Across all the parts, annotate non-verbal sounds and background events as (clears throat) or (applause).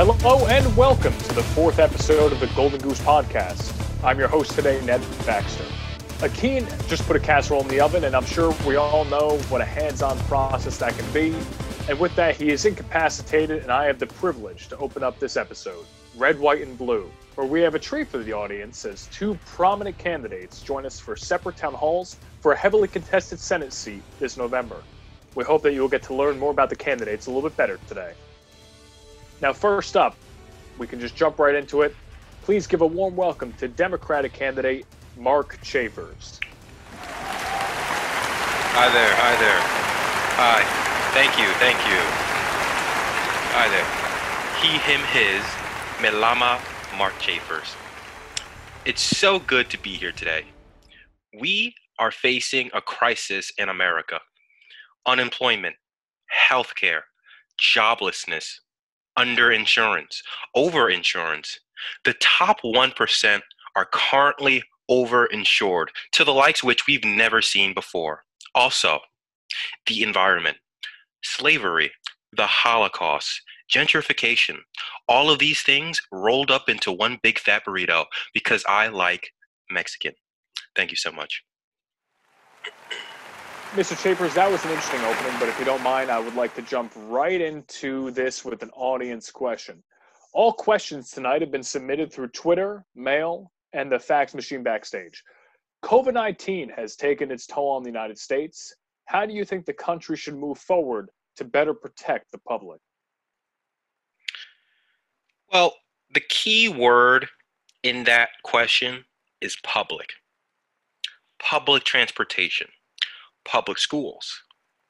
Hello and welcome to the fourth episode of the Golden Goose Podcast. I'm your host today, Ned Baxter. Akeen just put a casserole in the oven, and I'm sure we all know what a hands on process that can be. And with that, he is incapacitated, and I have the privilege to open up this episode, Red, White, and Blue, where we have a treat for the audience as two prominent candidates join us for separate town halls for a heavily contested Senate seat this November. We hope that you will get to learn more about the candidates a little bit better today. Now, first up, we can just jump right into it. Please give a warm welcome to Democratic candidate Mark Chafers. Hi there, hi there. Hi. Thank you, thank you. Hi there. He, him, his, Melama Mark Chafers. It's so good to be here today. We are facing a crisis in America unemployment, healthcare, joblessness, underinsurance, overinsurance. The top 1% are currently overinsured to the likes which we've never seen before. Also, the environment, slavery, the Holocaust, gentrification, all of these things rolled up into one big fat burrito because I like Mexican. Thank you so much. Mr. Chapers, that was an interesting opening, but if you don't mind, I would like to jump right into this with an audience question. All questions tonight have been submitted through Twitter, mail, and the fax machine backstage. COVID 19 has taken its toll on the United States. How do you think the country should move forward to better protect the public? Well, the key word in that question is public. Public transportation, public schools,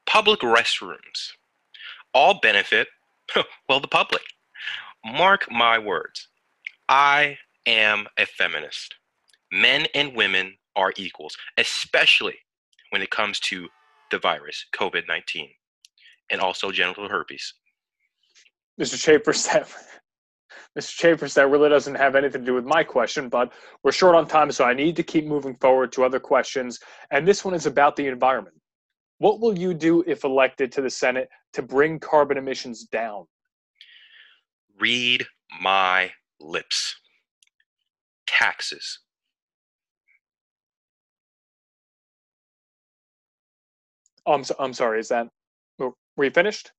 public restrooms all benefit, (laughs) well, the public. Mark my words. I am a feminist. Men and women are equals, especially when it comes to the virus, COVID 19, and also genital herpes. Mr. Chapers, that, Mr. Chapers, that really doesn't have anything to do with my question, but we're short on time, so I need to keep moving forward to other questions. And this one is about the environment. What will you do if elected to the Senate to bring carbon emissions down? Read my lips. Taxes. Oh, I'm, so, I'm sorry, is that, were you finished?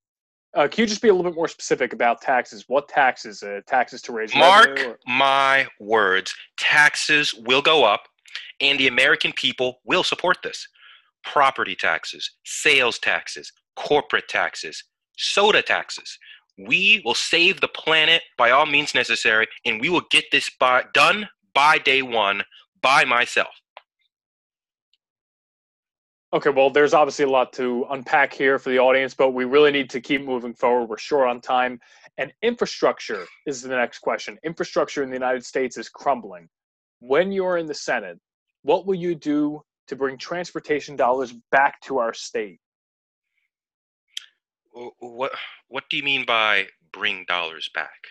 Uh, can you just be a little bit more specific about taxes? What taxes? Uh, taxes to raise Mark? Or? my words. Taxes will go up, and the American people will support this. Property taxes, sales taxes, corporate taxes, soda taxes. We will save the planet by all means necessary, and we will get this by, done by day one by myself. Okay, well, there's obviously a lot to unpack here for the audience, but we really need to keep moving forward. We're short on time. And infrastructure is the next question. Infrastructure in the United States is crumbling. When you're in the Senate, what will you do to bring transportation dollars back to our state? What What do you mean by bring dollars back?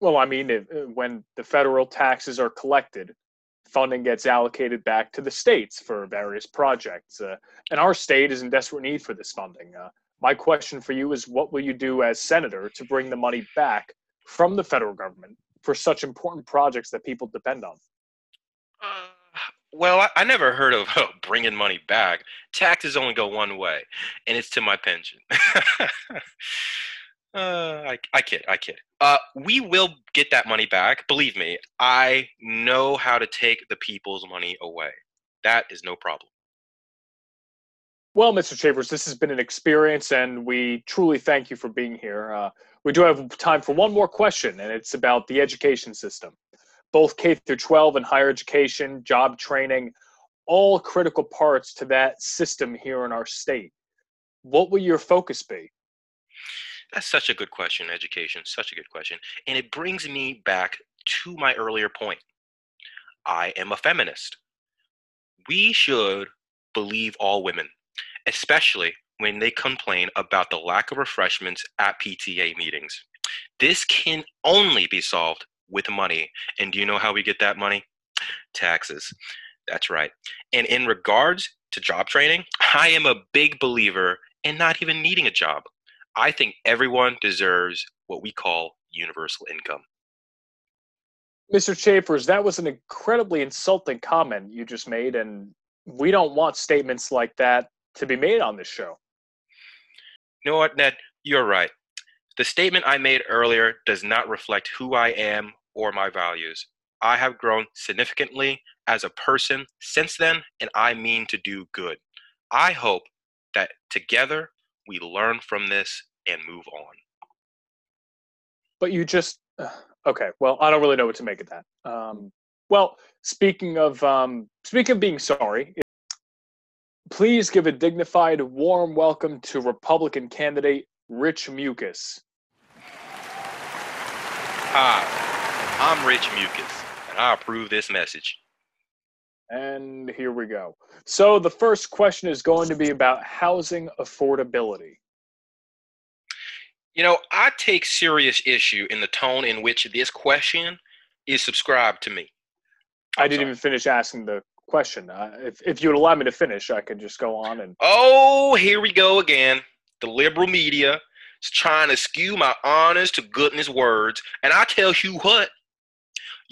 Well, I mean, if, uh, when the federal taxes are collected, funding gets allocated back to the states for various projects. Uh, and our state is in desperate need for this funding. Uh, my question for you is what will you do as senator to bring the money back from the federal government for such important projects that people depend on? Uh, well, I, I, never heard of (laughs) oh, bringing money back. Taxes only go one way, and it's to my pension. (laughs) Uh, I, I kid, I kid. Uh, we will get that money back. Believe me, I know how to take the people's money away. That is no problem. Well, Mr. Chapers, this has been an experience, and we truly thank you for being here. Uh, we do have time for one more question, and it's about the education system. Both K through 12 and higher education, job training, all critical parts to that system here in our state. What will your focus be? That's such a good question, education, such a good question. And it brings me back to my earlier point. I am a feminist. We should believe all women, especially when they complain about the lack of refreshments at PTA meetings. This can only be solved with money. And do you know how we get that money? Taxes. That's right. And in regards to job training, I am a big believer in not even needing a job. I think everyone deserves what we call universal income. Mr. Chafers, that was an incredibly insulting comment you just made, and we don't want statements like that to be made on this show. You know what, Ned? You're right. The statement I made earlier does not reflect who I am or my values. I have grown significantly as a person since then, and I mean to do good. I hope that together we learn from this and move on. But you just, okay, well, I don't really know what to make of that. Um, well, speaking of um, speaking of being sorry, please give a dignified, warm welcome to Republican candidate Rich Mucus. Hi, I'm Rich Mucus, and I approve this message. And here we go. So the first question is going to be about housing affordability. You know, I take serious issue in the tone in which this question is subscribed to me. I'm I did not even finish asking the question. Uh, if, if you would allow me to finish, I could just go on and. Oh, here we go again. The liberal media is trying to skew my honest to goodness words. And I tell you what,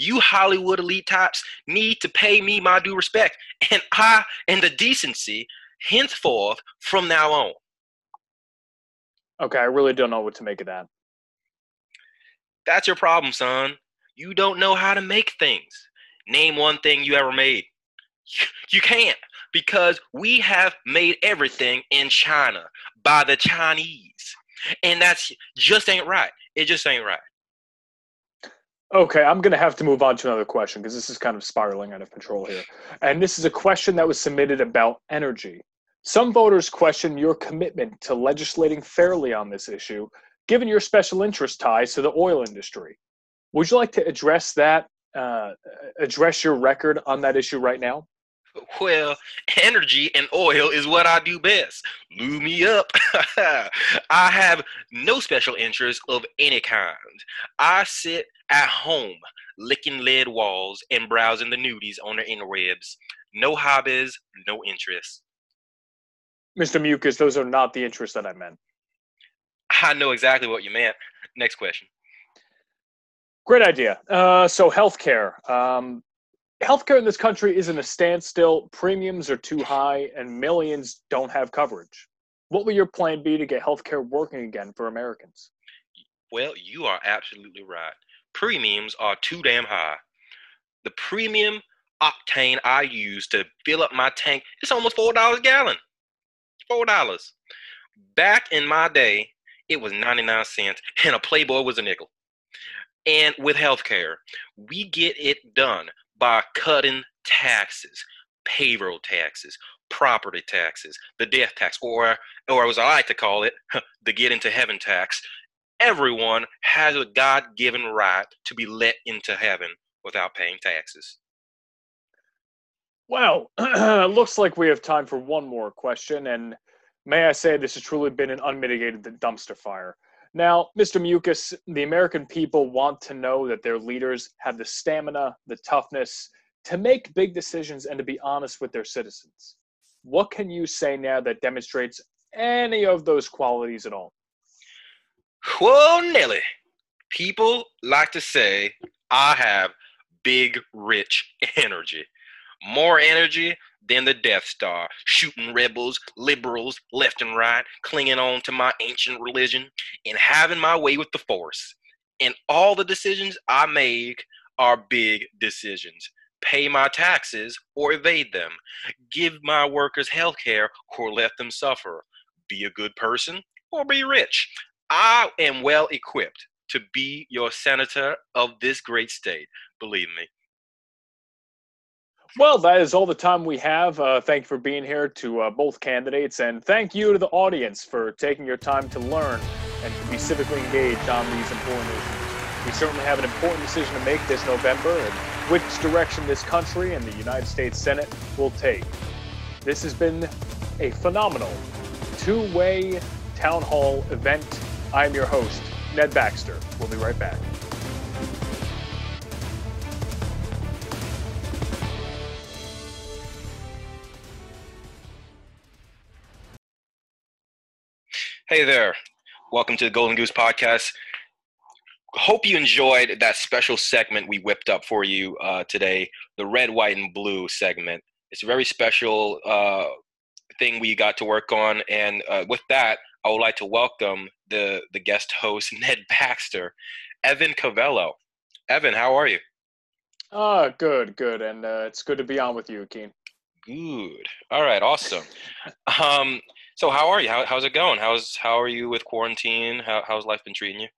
you Hollywood elite types need to pay me my due respect. And I, and the decency, henceforth from now on. Okay, I really don't know what to make of that. That's your problem, son. You don't know how to make things. Name one thing you ever made. (laughs) You can't because we have made everything in China by the Chinese. And that's just ain't right. It just ain't right. Okay, I'm going to have to move on to another question because this is kind of spiraling out of control here. And this is a question that was submitted about energy. Some voters question your commitment to legislating fairly on this issue, given your special interest ties to the oil industry. Would you like to address that, uh, address your record on that issue right now? Well, energy and oil is what I do best. Lube me up. (laughs) I have no special interest of any kind. I sit at home licking lead walls and browsing the nudies on the interwebs. No hobbies, no interests. Mr. Mucus, those are not the interests that I meant. I know exactly what you meant. Next question. Great idea. Uh, so, healthcare. Um, healthcare in this country is in a standstill. Premiums are too high, and millions don't have coverage. What will your plan be to get healthcare working again for Americans? Well, you are absolutely right. Premiums are too damn high. The premium octane I use to fill up my tank is almost four dollars a gallon. Four dollars. Back in my day, it was 99 cents, and a Playboy was a nickel. And with healthcare, we get it done by cutting taxes, payroll taxes, property taxes, the death tax, or, or as I like to call it, (laughs) the get into heaven tax. Everyone has a God given right to be let into heaven without paying taxes. Well, (clears throat) looks like we have time for one more question. And may I say, this has truly been an unmitigated dumpster fire. Now, Mr. Mucus, the American people want to know that their leaders have the stamina, the toughness to make big decisions and to be honest with their citizens. What can you say now that demonstrates any of those qualities at all? Well, Nelly, people like to say I have big, rich (laughs) energy. More energy than the Death Star, shooting rebels, liberals left and right, clinging on to my ancient religion, and having my way with the Force. And all the decisions I make are big decisions. Pay my taxes or evade them. Give my workers health care or let them suffer. Be a good person or be rich. I am well equipped to be your senator of this great state. Believe me. Well, that is all the time we have. Uh, thank you for being here to uh, both candidates, and thank you to the audience for taking your time to learn and to be civically engaged on these important issues. We certainly have an important decision to make this November and which direction this country and the United States Senate will take. This has been a phenomenal two way town hall event. I am your host, Ned Baxter. We'll be right back. Hey there. Welcome to the Golden Goose Podcast. Hope you enjoyed that special segment we whipped up for you uh, today, the red, white, and blue segment. It's a very special uh, thing we got to work on, and uh, with that, I would like to welcome the the guest host (laughs) Ned Baxter, Evan Cavello. Evan, how are you? Ah, good, good, and uh, it's good to be on with you, Keen. Good. All right. Awesome. Um, so how are you? How, how's it going? How's how are you with quarantine? How, how's life been treating you?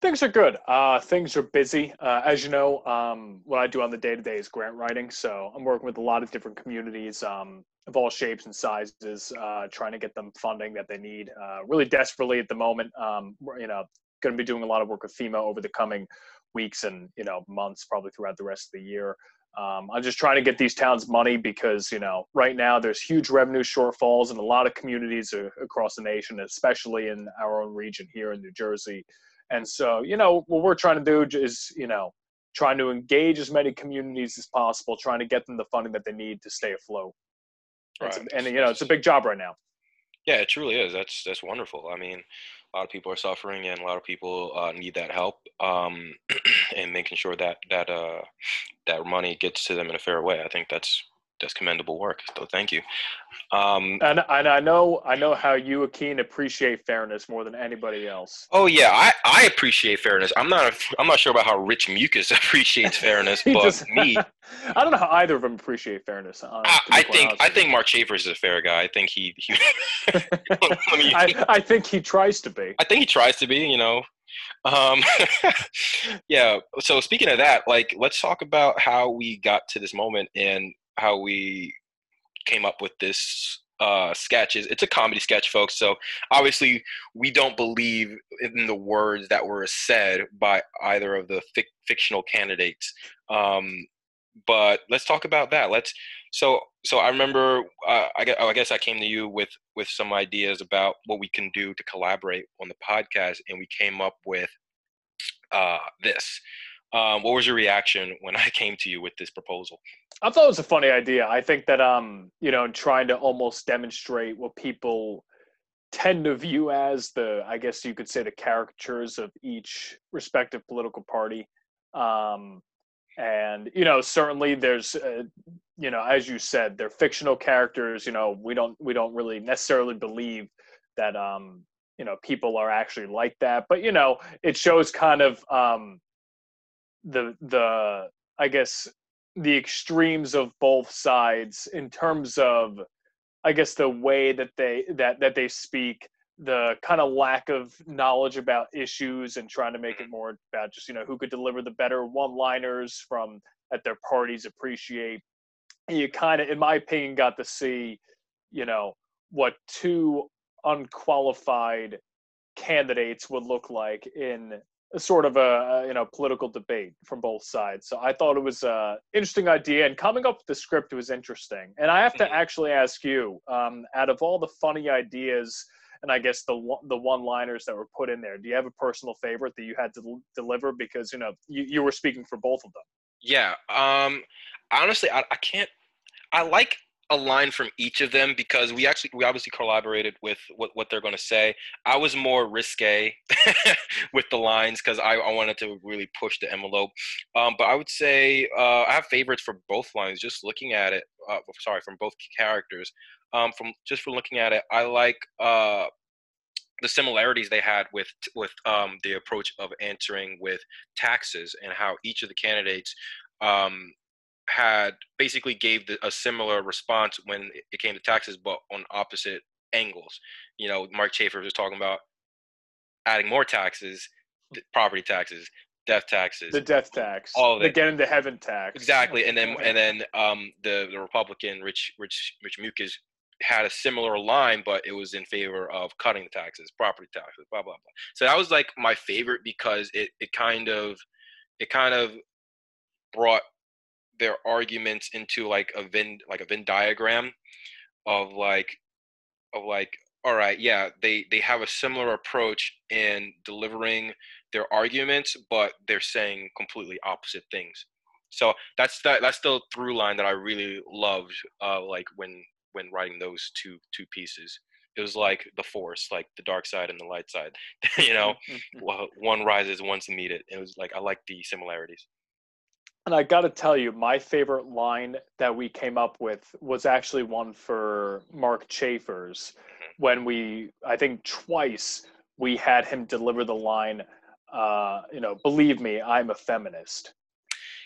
Things are good. Uh, things are busy. Uh, as you know, um, what I do on the day to day is grant writing. So I'm working with a lot of different communities um, of all shapes and sizes, uh, trying to get them funding that they need uh, really desperately at the moment. Um, you know, going to be doing a lot of work with FEMA over the coming weeks and you know months, probably throughout the rest of the year. Um, I'm just trying to get these towns money because you know right now there's huge revenue shortfalls in a lot of communities across the nation, especially in our own region here in New Jersey. And so you know what we're trying to do is you know trying to engage as many communities as possible, trying to get them the funding that they need to stay afloat. Right. And, and you know it's a big job right now. Yeah, it truly is. That's that's wonderful. I mean, a lot of people are suffering and a lot of people uh, need that help um, (clears throat) and making sure that that uh, that money gets to them in a fair way. I think that's that's commendable work so thank you. Um, and, and i know i know how you Akin appreciate fairness more than anybody else. Oh yeah i i appreciate fairness. I'm not i'm not sure about how rich mucus (laughs) appreciates fairness but just, me. (laughs) I don't know how either of them appreciate fairness I, I think i think mark Schaefer's is a fair guy. I think he, he (laughs) I, I think he tries to be. I think he tries to be you know. Um, yeah. So speaking of that, like, let's talk about how we got to this moment and how we came up with this uh, sketches. It's a comedy sketch, folks. So obviously, we don't believe in the words that were said by either of the fic- fictional candidates. Um, but let's talk about that. Let's. So so I remember. Uh, I, guess, I guess I came to you with with some ideas about what we can do to collaborate on the podcast, and we came up with uh, this. Um, what was your reaction when (laughs) I came to you with this proposal? I thought it was a funny idea. I think that um, you know, trying to almost demonstrate what people tend to view as the, I guess you could say, the caricatures of each respective political party. Um, and you know, certainly there's, uh, you know, as you said, they're fictional characters. You know, we don't we don't really necessarily believe that um, you know people are actually like that but you know it shows kind of um the the i guess the extremes of both sides in terms of i guess the way that they that that they speak the kind of lack of knowledge about issues and trying to make it more about just you know who could deliver the better one liners from that their parties appreciate. You kind of in my opinion got to see you know what two unqualified candidates would look like in sort of a you know political debate from both sides. So I thought it was a interesting idea, and coming up with the script was interesting. And I have to mm-hmm. actually ask you, um, out of all the funny ideas and I guess the the one liners that were put in there, do you have a personal favorite that you had to deliver because you know you, you were speaking for both of them? Yeah, um, honestly, I, I can't. I like a line from each of them because we actually we obviously collaborated with what, what they're going to say. I was more risque (laughs) with the lines because I, I wanted to really push the envelope. Um, but i would say uh, i have favorites for both lines just looking at it uh, sorry from both characters. Um, from just for looking at it i like uh, the similarities they had with with um, the approach of answering with taxes and how each of the candidates um, had basically gave the, a similar response when it came to taxes, but on opposite angles. You know, Mark Schaefer was talking about adding more taxes, property taxes, death taxes, the death tax, all of it. the get into heaven tax. Exactly, and then and then um, the the Republican Rich Rich Rich Mucus had a similar line, but it was in favor of cutting the taxes, property taxes, blah blah blah. So that was like my favorite because it it kind of it kind of brought their arguments into like a Venn like a Venn diagram of like of like all right yeah they they have a similar approach in delivering their arguments but they're saying completely opposite things. So that's that that's the through line that i really loved uh like when when writing those two two pieces. It was like the force like the dark side and the light side (laughs) you know? (laughs) One rises once to meet it it was like i like the similarities and i gotta tell you my favorite line that we came up with was actually one for mark chafers mm-hmm. when we i think twice we had him deliver the line uh, you know believe me i'm a feminist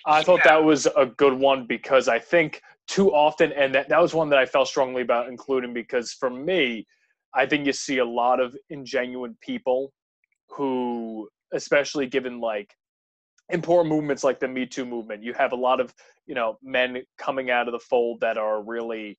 I yeah. thought that was a good one because I think too often, and that, that was one that I felt strongly about including because for me, I think you see a lot of ingenuine people who, especially given like important movements like the Me Too movement, you have a lot of, you know, men coming out of the fold that are really,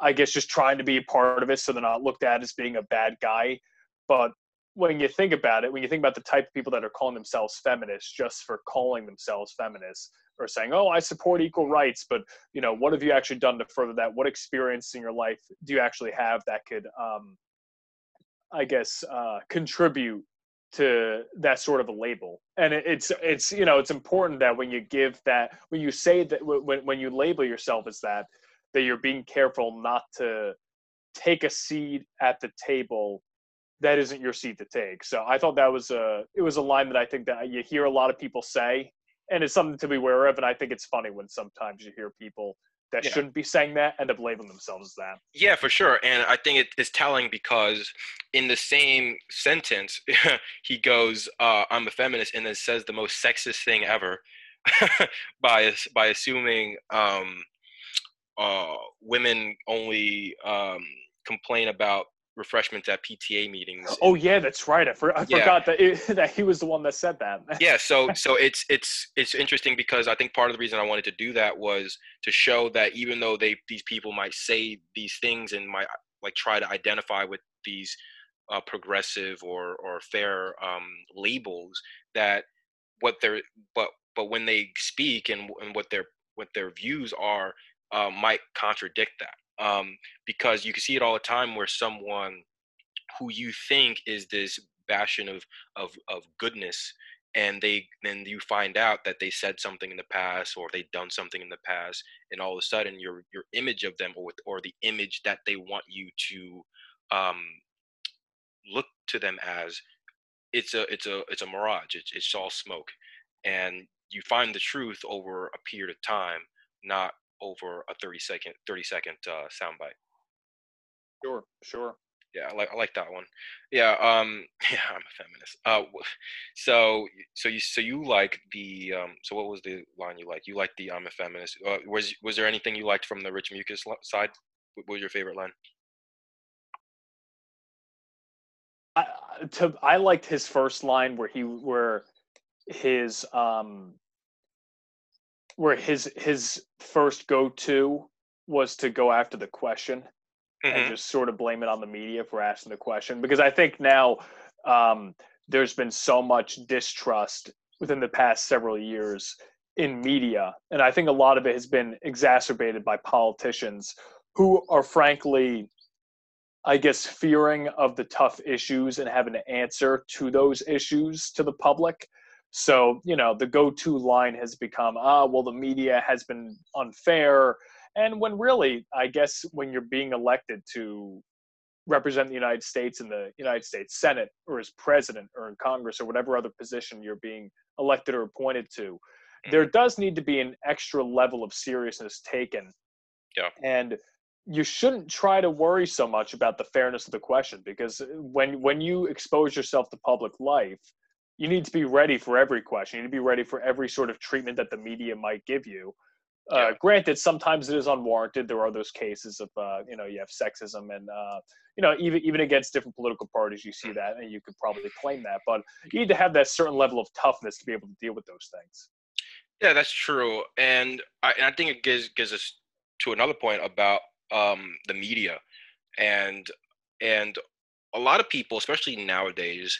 I guess, just trying to be a part of it so they're not looked at as being a bad guy. But when you think about it, when you think about the type of people that are calling themselves feminists just for calling themselves feminists or saying, "Oh, I support equal rights," but you know, what have you actually done to further that? What experience in your life do you actually have that could, um, I guess, uh, contribute to that sort of a label? And it, it's it's you know, it's important that when you give that, when you say that, when when you label yourself as that, that you're being careful not to take a seat at the table that isn't your seat to take. So I thought that was a it was a line that I think that you hear a lot of people say, and it's something to be aware of. And I think it's funny when sometimes you hear people that yeah. shouldn't be saying that end up labeling themselves as that. Yeah, for sure. And I think it is telling because in the same sentence, (laughs) he goes, uh, "I'm a feminist," and then says the most sexist thing ever (laughs) by by assuming um, uh, women only um, complain about refreshments at PTA meetings. Oh yeah, that's right. I, for, I yeah. forgot that it, (laughs) that he was the one that said that. (laughs) yeah, so so it's it's it's interesting because I think part of the reason I wanted to do that was to show that even though they these people might say these things and might like try to identify with these uh, progressive or or fair um, labels that what they're but but when they speak and and what their what their views are uh, might contradict that um, because you can see it all the time where someone who you think is this bastion of of of goodness and they then you find out that they said something in the past or they've done something in the past and all of a sudden your your image of them or or the image that they want you to um, look to them as it's a it's a it's a mirage. It's, it's all smoke. And you find the truth over a period of time not over a 30 second 30 second uh, soundbite. Sure, sure. Yeah, I like I like that one. Yeah, um, (laughs) yeah, I'm a feminist. Uh, so so you so you like the um, so what was the line you like? You like the I'm a feminist. Uh, was was there anything you liked from the Rich Mucus side? What was your favorite line? I, to I liked his first line where he where his um where his his first go to was to go after the question mm-hmm. and just sort of blame it on the media for asking the question. Because I think now um, there's been so much distrust within the past several years in media. And I think a lot of it has been exacerbated by politicians who are frankly I guess fearing of the tough issues and having to answer to those issues to the public so, you know, the go to line has become, ah, well, the media has been unfair. And when really, I guess, when you're being elected to represent the United States in the United States Senate or as president or in Congress or whatever other position you're being elected or appointed to, there mm-hmm. does need to be an extra level of seriousness taken. Yeah. And you shouldn't try to worry so much about the fairness of the question because when when you expose yourself to public life, you need to be ready for every question. You need to be ready for every sort of treatment that the media might give you. Uh, yeah. Granted, sometimes it is unwarranted. There are those cases of, uh, you know, you have sexism and, uh, you know, even even against different political parties, you see mm. that, and you could probably claim that. But you need to have that certain level of toughness to be able to deal with those things. Yeah, that's true, and I, and I think it gives gives us to another point about um, the media, and and a lot of people, especially nowadays,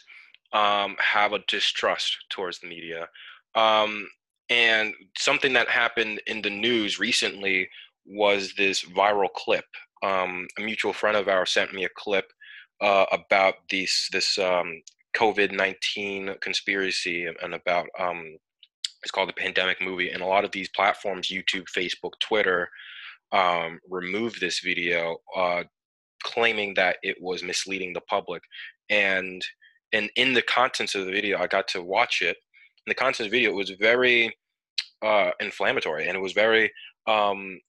um, have a distrust towards the media. Um, and something that happened in the news recently was this viral clip. Um, a mutual friend of ours sent me a clip uh, about this this um, COVID nineteen conspiracy and about um, it's called the Plandemic movie. And a lot of these platforms, YouTube, Facebook, Twitter, um, this video uh, claiming that it was misleading the public. And and in the contents of the video, I got to watch it. The contents of the video, it was very uh, inflammatory and it was very um,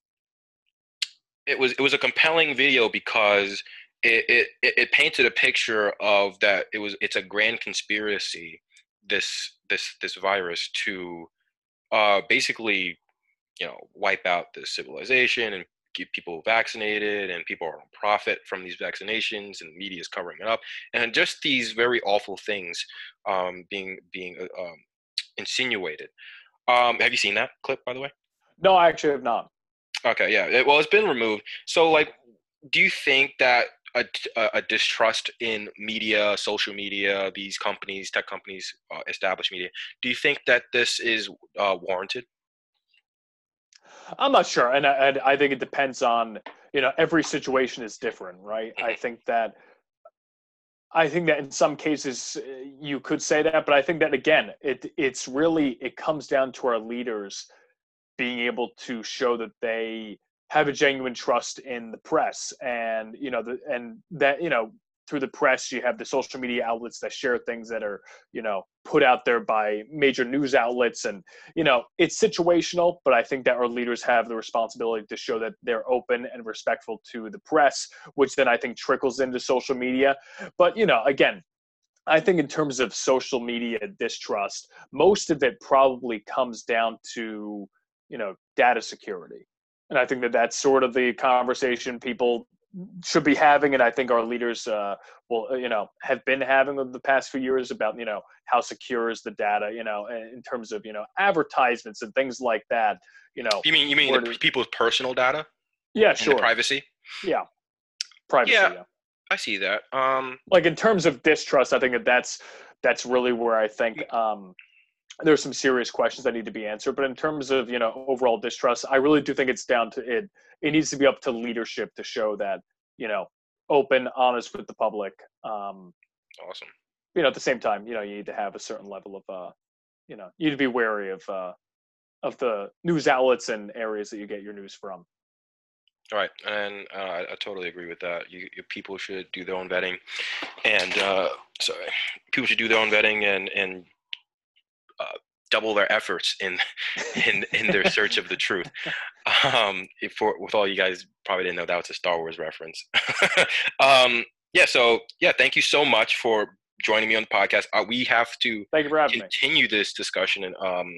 it was it was a compelling video because it, it it painted a picture of that it was it's a grand conspiracy this this this virus to uh, basically you know wipe out the civilization and get people vaccinated and people are on profit from these vaccinations and the media is covering it up and just these very awful things um, being being uh, um, insinuated um, have you seen that clip by the way no i actually have not okay yeah it, well it's been removed so like do you think that a, a distrust in media, social media, these companies, tech companies, uh, established media. Do you think that this is uh, warranted? I'm not sure, and I, and I think it depends on you know every situation is different, right? I mm-hmm. think that I think that in some cases uh, you could say that, but I think that again, it it's really it comes down to our leaders being able to show that they have a genuine trust in the press and you know the and that you know through the press you have the social media outlets that share things that are you know put out there by major news outlets. And you know it's situational but i think that our leaders have the responsibility to show that they're open and respectful to the press which then i think trickles into social media. But you know again I think in terms of social media distrust, most of it probably comes down to, you know, data security. And I think that that's sort of the conversation people should be having, and I think our leaders uh, will, uh, you know, have been having over the past few years about, you know, how secure is the data, you know, in terms of, you know, advertisements and things like that. You know, you mean you mean the people's personal data? Yeah, sure. privacy. Yeah, privacy. Yeah, yeah, I see that. Um, like in terms of distrust, I think that that's that's really where I think um, there's some serious questions that need to be answered. But in terms of you know overall distrust, I really do think it's down to it. It needs to be up to leadership to show that you know open, honest with the public. Um, awesome. You know, at the same time, you know, you need to have a certain level of, uh, you know, you need to be wary of uh, of the news outlets and areas that you get your news from. Right, and uh, I, I, totally agree with that. You, you, people should do their own vetting, and uh, sorry, people should do their own vetting and and uh, double their efforts in (laughs) in in their search of the truth. Um, for with all you guys probably didn't know that was a Star Wars reference. (laughs) um, yeah, so yeah, thank you so much for joining me on the podcast. Uh, we have to thank you for having continue me. this discussion and um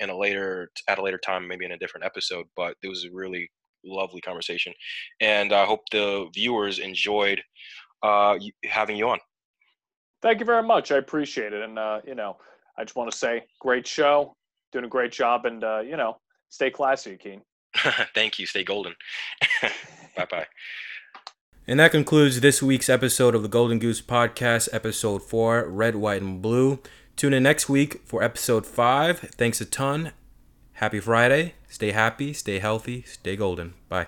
in a later at a later time, maybe in a different episode. But it was a really lovely conversation, and I hope the viewers enjoyed uh, having you on. Thank you very much. I appreciate it, and uh, you know I just want to say, great show, doing a great job, and uh, you know, stay classy, Keen. (laughs) Thank you. Stay golden. (laughs) bye bye. And that concludes this week's episode of the Golden Goose Podcast, episode four, Red, White, and Blue. Tune in next week for episode five. Thanks a ton. Happy Friday. Stay happy, stay healthy, stay golden. Bye.